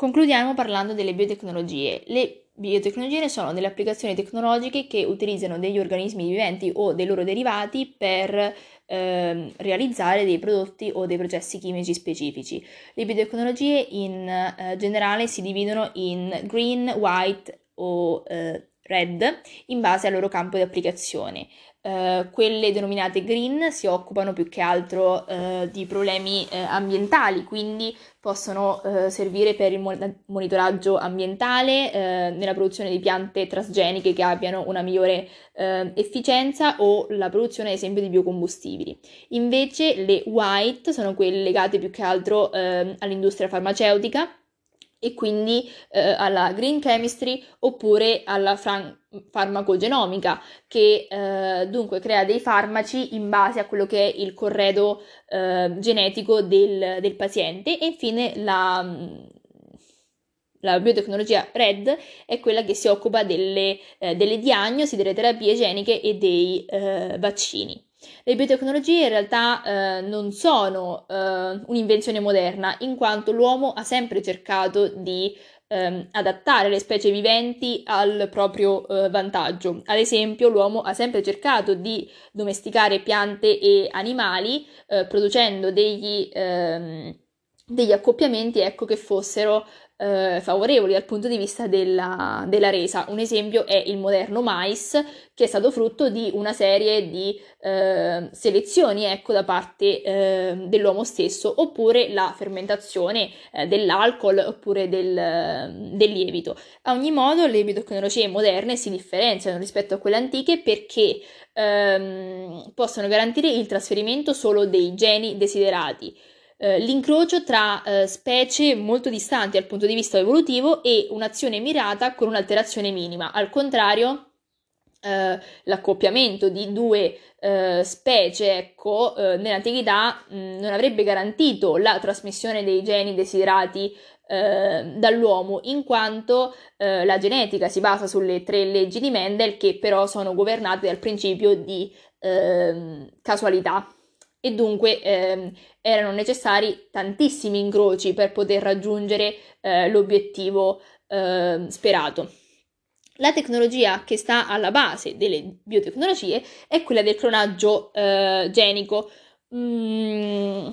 Concludiamo parlando delle biotecnologie. Le biotecnologie sono delle applicazioni tecnologiche che utilizzano degli organismi viventi o dei loro derivati per eh, realizzare dei prodotti o dei processi chimici specifici. Le biotecnologie in eh, generale si dividono in green, white o eh, red in base al loro campo di applicazione. Uh, quelle denominate green si occupano più che altro uh, di problemi uh, ambientali, quindi possono servire per il monitoraggio ambientale, nella produzione di piante trasgeniche che abbiano una migliore efficienza o la produzione ad esempio di biocombustibili. Invece le white sono quelle legate più che altro all'industria farmaceutica e quindi eh, alla green chemistry oppure alla fran- farmacogenomica che eh, dunque crea dei farmaci in base a quello che è il corredo eh, genetico del, del, paziente e infine la, la biotecnologia RED è quella che si occupa delle, eh, delle diagnosi, delle terapie geniche e dei eh, vaccini. Le biotecnologie in realtà eh, non sono eh, un'invenzione moderna, in quanto l'uomo ha sempre cercato di ehm, adattare le specie viventi al proprio eh, vantaggio. Ad esempio, l'uomo ha sempre cercato di domesticare piante e animali, eh, producendo degli, ehm, degli accoppiamenti ecco, che fossero eh, favorevoli dal punto di vista della, della, resa. Un esempio è il moderno mais, che è stato frutto di una serie di eh, selezioni ecco, da parte eh, dell'uomo stesso, oppure la fermentazione eh, dell'alcol oppure del, del, lievito. A ogni modo, le biotecnologie moderne si differenziano rispetto a quelle antiche perché ehm, possono garantire il trasferimento solo dei geni desiderati eh, l'incrocio tra eh, specie molto distanti dal punto di vista evolutivo e un'azione mirata con un'alterazione minima. Al contrario, Uh, l'accoppiamento di due uh, specie, ecco, nell'antichità mh, mm, non avrebbe garantito la trasmissione dei geni desiderati dall'uomo, in quanto la genetica si basa sulle tre leggi di Mendel che però sono governate dal principio di ehm, casualità e dunque ehm, erano necessari tantissimi incroci per poter raggiungere eh, l'obiettivo eh, sperato. La tecnologia che sta alla base delle biotecnologie è quella del clonaggio eh, genico, mh, mm,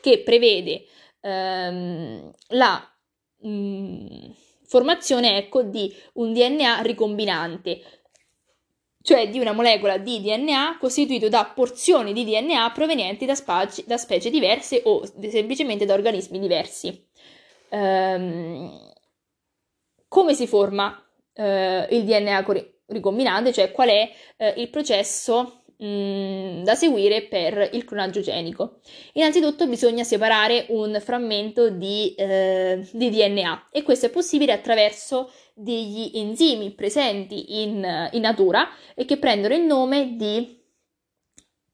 che prevede ehm, la mh, mm, formazione ecco, di un DNA ricombinante, cioè di una molecola di DNA costituito da porzioni di DNA provenienti da, spaci, da specie diverse o semplicemente da organismi diversi. Ehm, come si forma eh, il DNA ricombinante, cioè qual è eh, il processo Mm, da seguire per il clonaggio genico. Innanzitutto bisogna separare un frammento di, eh, di DNA e questo è possibile attraverso degli enzimi presenti in, in natura e che prendono il nome di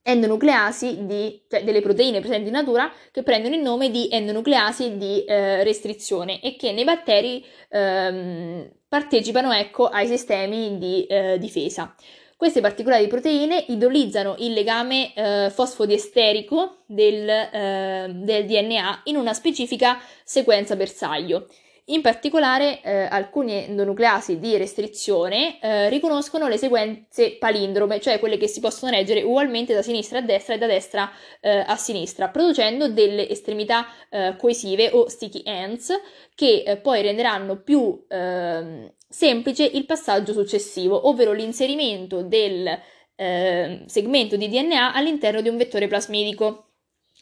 endonucleasi di, cioè delle proteine presenti in natura che prendono il nome di endonucleasi di eh, restrizione e che nei batteri ehm, partecipano ecco, ai sistemi di eh, difesa. Queste particolari proteine idolizzano il legame eh, fosfodiesterico del, eh, del DNA in una specifica sequenza bersaglio. In particolare, eh, alcuni endonucleasi di restrizione eh, riconoscono le sequenze palindrome, cioè quelle che si possono leggere ugualmente da sinistra a destra e da destra eh, a sinistra, producendo delle estremità eh, coesive o sticky ends che eh, poi renderanno più ehm, semplice il passaggio successivo, ovvero l'inserimento del eh, segmento di DNA all'interno di un vettore plasmidico.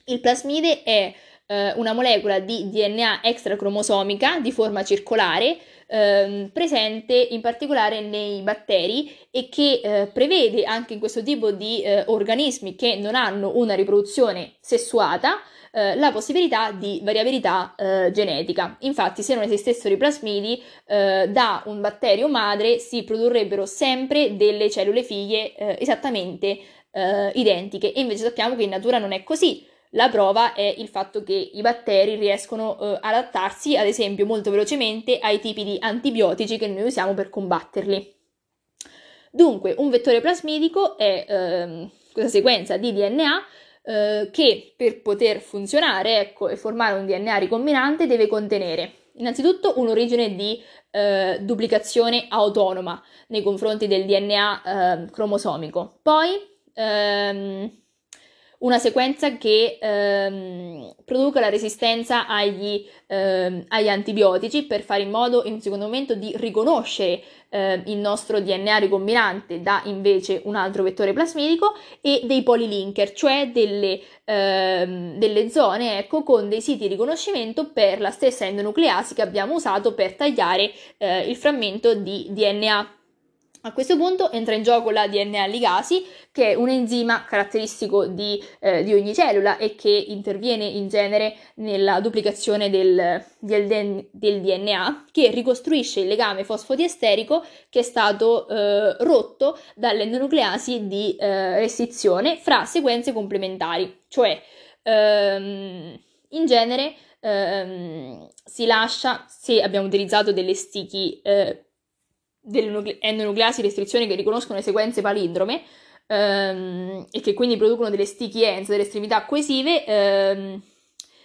Il plasmide è eh, una molecola di DNA extracromosomica di forma circolare eh, presente in particolare nei batteri e che eh, prevede anche in questo tipo di eh, organismi che non hanno una riproduzione sessuata eh, la possibilità di variabilità eh, genetica. Infatti, se non esistessero i plasmidi, eh, da un batterio madre si produrrebbero sempre delle cellule figlie eh, esattamente eh, identiche e invece sappiamo che in natura non è così. La prova è il fatto che i batteri riescono eh, ad adattarsi, ad esempio, molto velocemente ai tipi di antibiotici che noi usiamo per combatterli. Dunque, un vettore plasmidico è ehm, questa sequenza di DNA eh, che per poter funzionare ecco, e formare un DNA ricombinante deve contenere Innanzitutto un'origine di eh, duplicazione autonoma nei confronti del DNA eh, cromosomico, poi ehm, una sequenza che ehm, produca la resistenza agli, ehm, agli, antibiotici per fare in modo, in un secondo momento, di riconoscere eh, il nostro DNA ricombinante da invece un altro vettore plasmidico e dei polilinker, cioè delle, ehm, delle zone ecco, con dei siti di riconoscimento per la stessa endonucleasi che abbiamo usato per tagliare eh, il frammento di DNA. A questo punto entra in gioco la DNA ligasi, che è un enzima caratteristico di, eh, di, ogni cellula e che interviene in genere nella duplicazione del, del, del DNA, che ricostruisce il legame fosfodiesterico che è stato eh, rotto dall'endonucleasi di eh, restrizione fra sequenze complementari, cioè ehm, in genere ehm, si lascia, se abbiamo utilizzato delle sticky delle endonucleasi restrizioni che riconoscono le sequenze palindrome ehm, e che quindi producono delle sticky ends, delle estremità coesive, ehm,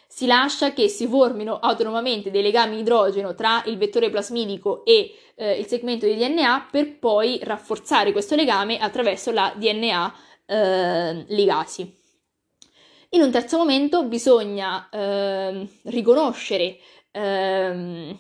si lascia che si formino autonomamente dei legami idrogeno tra il vettore plasmidico e eh, il segmento di DNA per poi rafforzare questo legame attraverso la DNA eh, ligasi. In un terzo momento bisogna eh, riconoscere ehm,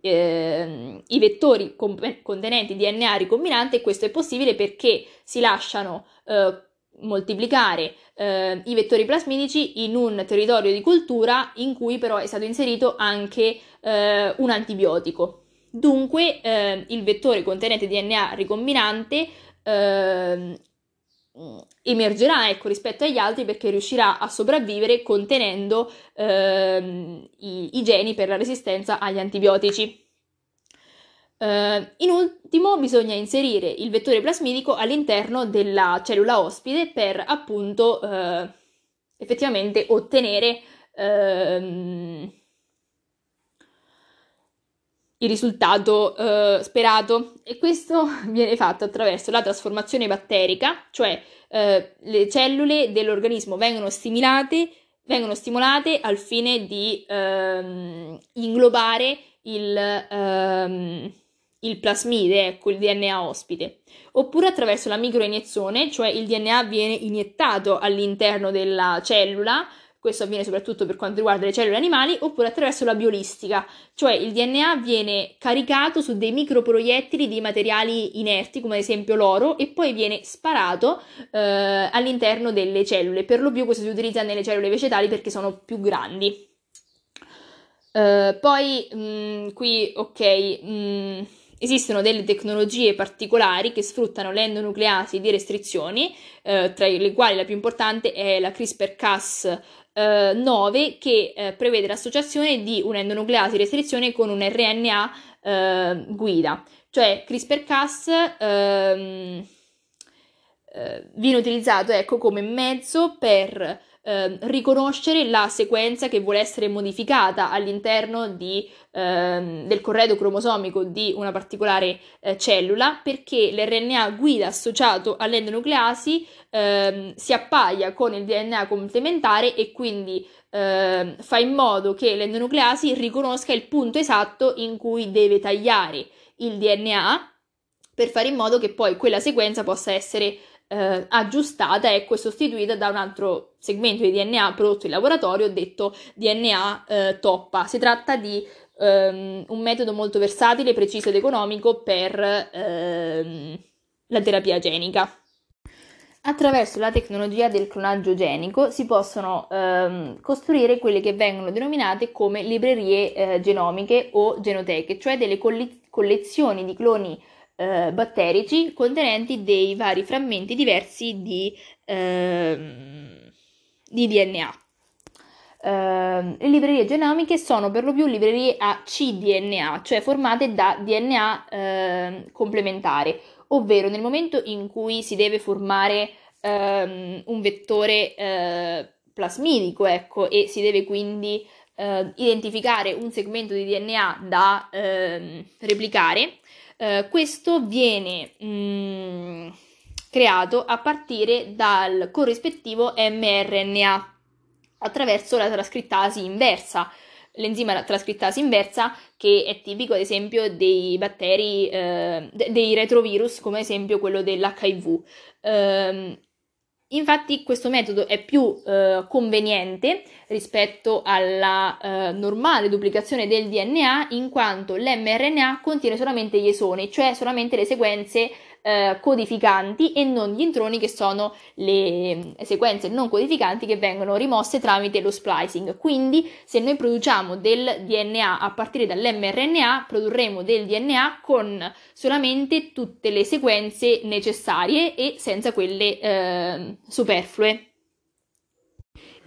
eh, i vettori comp- contenenti DNA ricombinante e questo è possibile perché si lasciano eh, moltiplicare eh, i vettori plasmidici in un territorio di cultura in cui però è stato inserito anche eh, un antibiotico. Dunque eh, il vettore contenente DNA ricombinante ehm, emergerà ecco, rispetto agli altri perché riuscirà a sopravvivere contenendo ehm, i, i, geni per la resistenza agli antibiotici. Eh, in ultimo bisogna inserire il vettore plasmidico all'interno della cellula ospite per appunto eh, effettivamente ottenere ehm, il risultato eh, sperato. E questo viene fatto attraverso la trasformazione batterica, cioè eh, le cellule dell'organismo vengono stimolate, vengono stimolate al fine di ehm, inglobare il, ehm, il plasmide, ecco il DNA ospite, oppure attraverso la microiniezione, cioè il DNA viene iniettato all'interno della cellula questo avviene soprattutto per quanto riguarda le cellule animali, oppure attraverso la biolistica, cioè il DNA viene caricato su dei microproiettili di materiali inerti, come ad esempio l'oro, e poi viene sparato eh, all'interno delle cellule. Per lo più questo si utilizza nelle cellule vegetali perché sono più grandi. Uh, poi mh, mm, qui, ok, mh, mm, esistono delle tecnologie particolari che sfruttano l'endonucleasi di restrizioni, eh, tra le quali la più importante è la CRISPR-Cas 9 eh, che eh, prevede l'associazione di un'endonucleasi restrizione con un RNA eh, guida, cioè CRISPR-Cas ehm, eh, viene utilizzato ecco, come mezzo per eh, riconoscere la sequenza che vuole essere modificata all'interno di, eh, del corredo cromosomico di una particolare eh, cellula perché l'RNA guida associato all'endonucleasi ehm, si appaia con il DNA complementare e quindi ehm, fa in modo che l'endonucleasi riconosca il punto esatto in cui deve tagliare il DNA per fare in modo che poi quella sequenza possa essere eh, aggiustata ecco, e sostituita da un altro segmento di DNA prodotto in laboratorio detto DNA eh, toppa. Si tratta di ehm, un metodo molto versatile, preciso ed economico per ehm, la terapia genica. Attraverso la tecnologia del clonaggio genico si possono ehm, costruire quelle che vengono denominate come librerie eh, genomiche o genoteche, cioè delle coll- collezioni di cloni eh, batterici contenenti dei vari frammenti diversi di, eh, di DNA. Uh, le librerie genomiche sono per lo più librerie a cDNA, cioè formate da DNA uh, complementare, ovvero nel momento in cui si deve formare um, un vettore uh, plasmidico, ecco, e si deve quindi identificare un segmento di DNA da ehm, replicare, eh, questo viene mh, mm, creato a partire dal corrispettivo mRNA attraverso la trascrittasi inversa. l'enzima trascrittasi inversa che è tipico ad esempio dei batteri, eh, dei retrovirus come ad esempio quello dell'HIV. Eh, infatti questo metodo è più eh, conveniente rispetto alla eh, normale duplicazione del DNA in quanto l'mRNA contiene solamente gli esoni, cioè solamente le sequenze eh, codificanti e non gli introni che sono le mm, sequenze non codificanti che vengono rimosse tramite lo splicing. Quindi se noi produciamo del DNA a partire dall'mRNA, produrremo del DNA con solamente tutte le sequenze necessarie e senza quelle eh, superflue.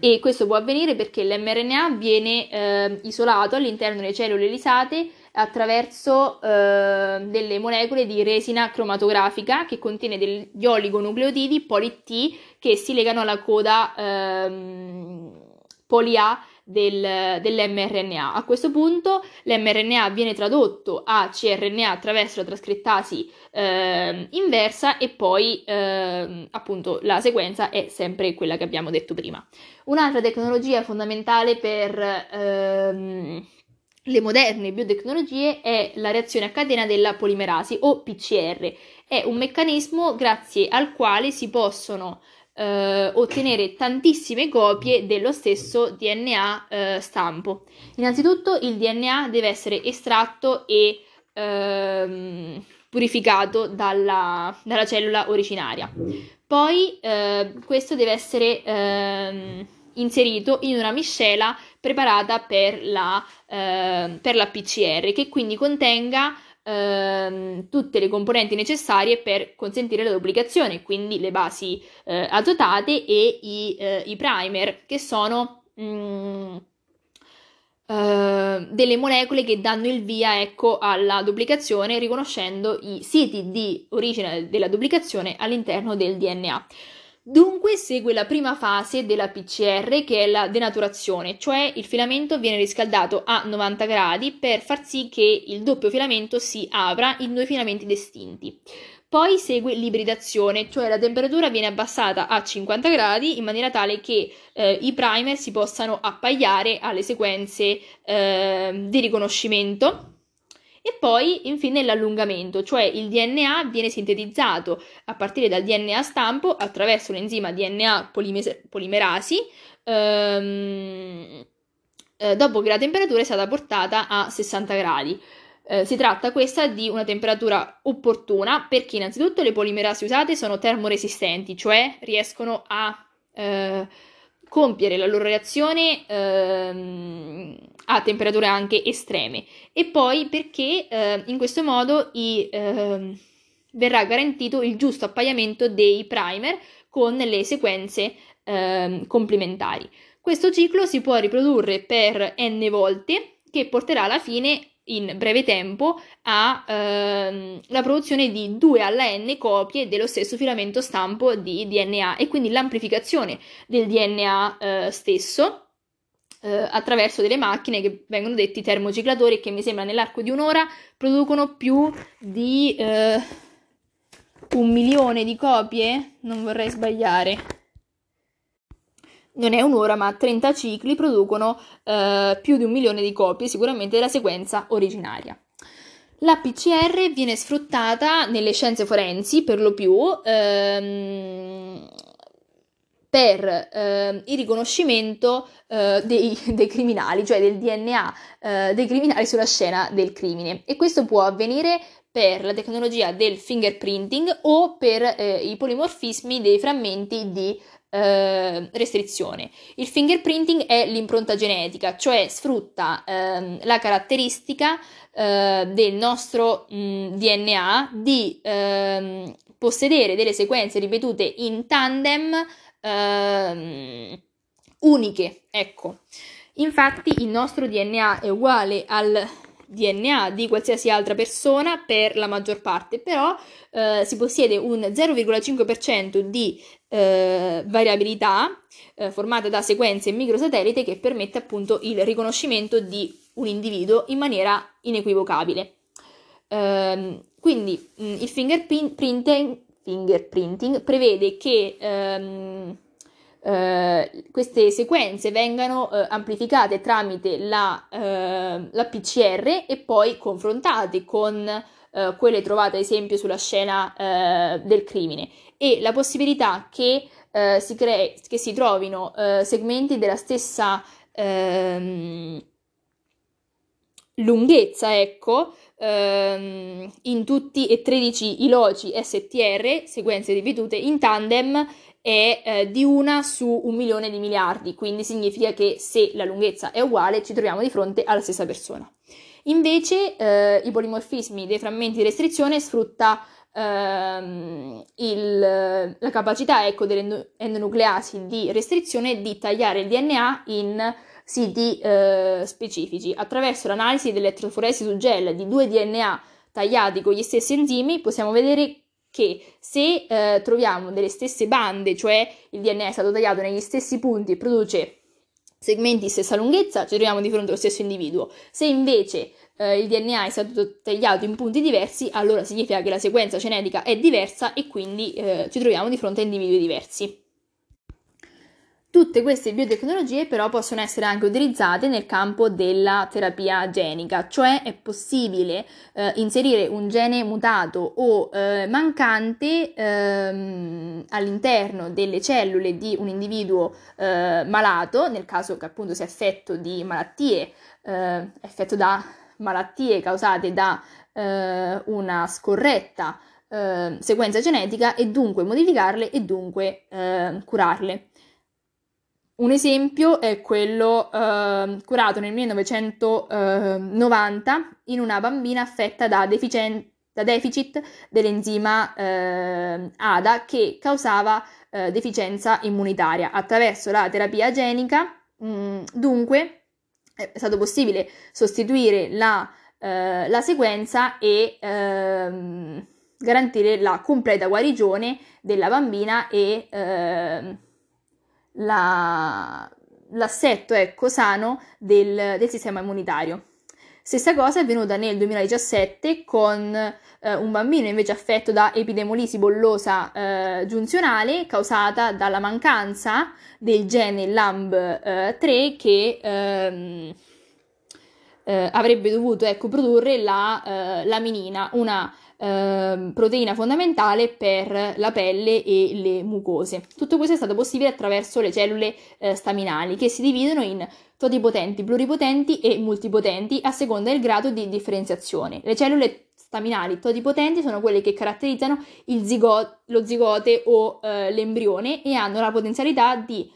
E questo può avvenire perché l'mRNA viene eh, isolato all'interno delle cellule lisate attraverso eh, delle molecole di resina cromatografica che contiene degli oligonucleotidi poli-T che si legano alla coda ehm, poli-A del, dell'mRNA. A questo punto l'mRNA viene tradotto a cRNA attraverso la trascrittasi eh, inversa e poi eh, appunto la sequenza è sempre quella che abbiamo detto prima. Un'altra tecnologia fondamentale per ehm, le moderne biotecnologie è la reazione a catena della polimerasi o PCR. È un meccanismo grazie al quale si possono eh, ottenere tantissime copie dello stesso DNA eh, stampo. Innanzitutto il DNA deve essere estratto e ehm, purificato dalla, dalla, cellula originaria. Poi eh, questo deve essere ehm, inserito in una miscela preparata per la, eh, per la PCR, che quindi contenga eh, tutte le componenti necessarie per consentire la duplicazione, quindi le basi eh, azotate e i, eh, i, primer, che sono mh, mm, eh, delle molecole che danno il via ecco, alla duplicazione, riconoscendo i siti di origine della duplicazione all'interno del DNA. Dunque segue la prima fase della PCR che è la denaturazione, cioè il filamento viene riscaldato a 90 gradi per far sì che il doppio filamento si apra in due filamenti distinti. Poi segue l'ibridazione, cioè la temperatura viene abbassata a 50 gradi in maniera tale che eh, i primer si possano appagliare alle sequenze eh, di riconoscimento e poi infine l'allungamento, cioè il DNA viene sintetizzato a partire dal DNA stampo attraverso l'enzima DNA polimer- polimerasi ehm, eh, dopo che la temperatura è stata portata a 60 gradi. Eh, si tratta questa di una temperatura opportuna perché innanzitutto le polimerasi usate sono termoresistenti, cioè riescono a eh, compiere la loro reazione ehm, a temperature anche estreme e poi perché eh, in questo modo i, eh, verrà garantito il giusto appaiamento dei primer con le sequenze eh, complementari. Questo ciclo si può riprodurre per n volte che porterà alla fine in breve tempo alla ehm, produzione di 2 alla n copie dello stesso filamento stampo di DNA e quindi l'amplificazione del DNA eh, stesso eh, attraverso delle macchine che vengono detti termociclatori che mi sembra nell'arco di un'ora producono più di eh, un milione di copie, non vorrei sbagliare non è un'ora, ma 30 cicli producono eh, più di un milione di copie, sicuramente della sequenza originaria. La PCR viene sfruttata nelle scienze forensi per lo più ehm, per eh, il riconoscimento eh, dei, dei, criminali, cioè del DNA eh, dei criminali sulla scena del crimine. E questo può avvenire per la tecnologia del fingerprinting o per eh, i polimorfismi dei frammenti di eh, restrizione. Il fingerprinting è l'impronta genetica, cioè sfrutta ehm, la caratteristica eh, del nostro mh, mm, DNA di ehm, possedere delle sequenze ripetute in tandem ehm, uniche. Ecco. Infatti il nostro DNA è uguale al DNA di qualsiasi altra persona per la maggior parte, però eh, si possiede un 0,5% di eh, variabilità eh, formata da sequenze microsatellite che permette appunto il riconoscimento di un individuo in maniera inequivocabile. Ehm, quindi mm, il fingerprinting, fingerprinting, prevede che ehm, eh, queste sequenze vengano eh, amplificate tramite la, eh, la, PCR e poi confrontate con eh, quelle trovate ad esempio sulla scena eh, del crimine. E la possibilità che, eh, si, crei, che si trovino segmenti della stessa ehm, lunghezza, ecco, ehm, in tutti e 13 i loci STR, sequenze ripetute in tandem, è eh, di una su un milione di miliardi, quindi significa che se la lunghezza è uguale ci troviamo di fronte alla stessa persona. Invece eh, i polimorfismi dei frammenti di restrizione sfrutta ehm, il, la capacità ecco, delle endonucleasi di restrizione di tagliare il DNA in siti eh, specifici. Attraverso l'analisi dell'elettroforesi su gel di due DNA tagliati con gli stessi enzimi possiamo vedere che se eh, troviamo delle stesse bande, cioè il DNA è stato tagliato negli stessi punti e produce segmenti di stessa lunghezza, ci troviamo di fronte allo stesso individuo. Se invece eh, il DNA è stato tagliato in punti diversi, allora significa che la sequenza genetica è diversa e quindi eh, ci troviamo di fronte a individui diversi. Tutte queste biotecnologie però possono essere anche utilizzate nel campo della terapia genica, cioè è possibile eh, inserire un gene mutato o eh, mancante ehm, all'interno delle cellule di un individuo eh, malato, nel caso che appunto sia affetto di malattie, eh, effetto da malattie causate da eh, una scorretta eh, sequenza genetica e dunque modificarle e dunque curarle. Un esempio è quello eh, curato nel 1990 in una bambina affetta da, deficien- da deficit dell'enzima eh, ADA che causava eh, deficienza immunitaria. Attraverso la terapia genica, mh, mm, dunque, è stato possibile sostituire la, eh, la sequenza e ehm, garantire la completa guarigione della bambina e ehm, la, l'assetto ecco, sano del, del, sistema immunitario. Stessa cosa è avvenuta nel 2017 con eh, un bambino invece affetto da epidemolisi bollosa eh, giunzionale causata dalla mancanza del gene LAMB3 eh, che ehm, eh, avrebbe dovuto ecco, produrre la eh, laminina, una eh, proteina fondamentale per la pelle e le mucose. Tutto questo è stato possibile attraverso le cellule eh, staminali che si dividono in totipotenti, pluripotenti e multipotenti a seconda del grado di differenziazione. Le cellule staminali totipotenti sono quelle che caratterizzano zigote, lo zigote o eh, l'embrione e hanno la potenzialità di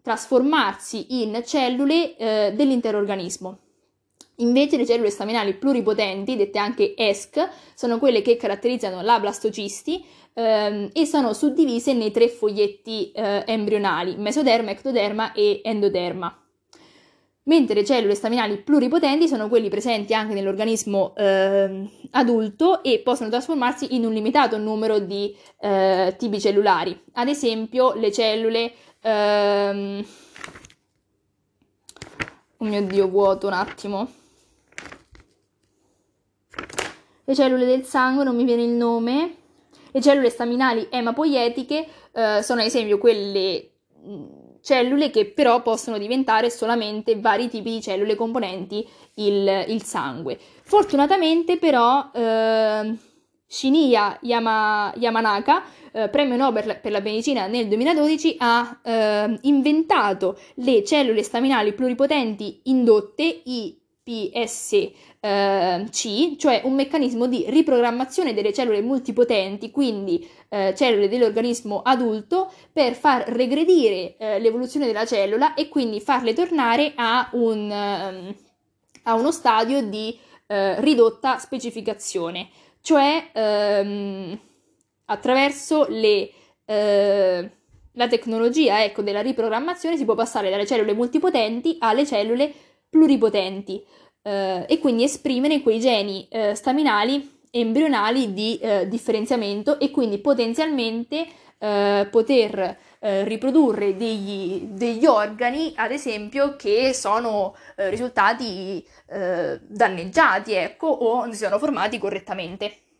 trasformarsi in cellule eh, dell'intero organismo. Invece le cellule staminali pluripotenti, dette anche ESC, sono quelle che caratterizzano la blastocisti ehm, e sono suddivise nei tre foglietti eh, embrionali, mesoderma, ectoderma e endoderma. Mentre le cellule staminali pluripotenti sono quelli presenti anche nell'organismo eh, adulto e possono trasformarsi in un limitato numero di eh, tipi cellulari. Ad esempio, le cellule. Ehm... Oh mio dio, vuoto un attimo le cellule del sangue, non mi viene il nome, le cellule staminali emapoietiche eh, sono ad esempio quelle mm, cellule che però possono diventare solamente vari tipi di cellule componenti il, il sangue. Fortunatamente però eh, Shinya Yama, Yamanaka, eh, premio Nobel per la medicina nel 2012, ha eh, inventato le cellule staminali pluripotenti indotte, IPS eh, C, cioè un meccanismo di riprogrammazione delle cellule multipotenti, quindi eh, cellule dell'organismo adulto, per far regredire eh, l'evoluzione della cellula e quindi farle tornare a, un, ehm, a uno stadio di eh, ridotta specificazione, cioè ehm, attraverso le la tecnologia ecco, della riprogrammazione si può passare dalle cellule multipotenti alle cellule pluripotenti eh, e quindi esprimere quei geni eh, staminali embrionali di eh, differenziamento e quindi potenzialmente eh, poter eh, riprodurre degli, degli, organi, ad esempio, che sono eh, risultati danneggiati, ecco, o non si sono formati correttamente.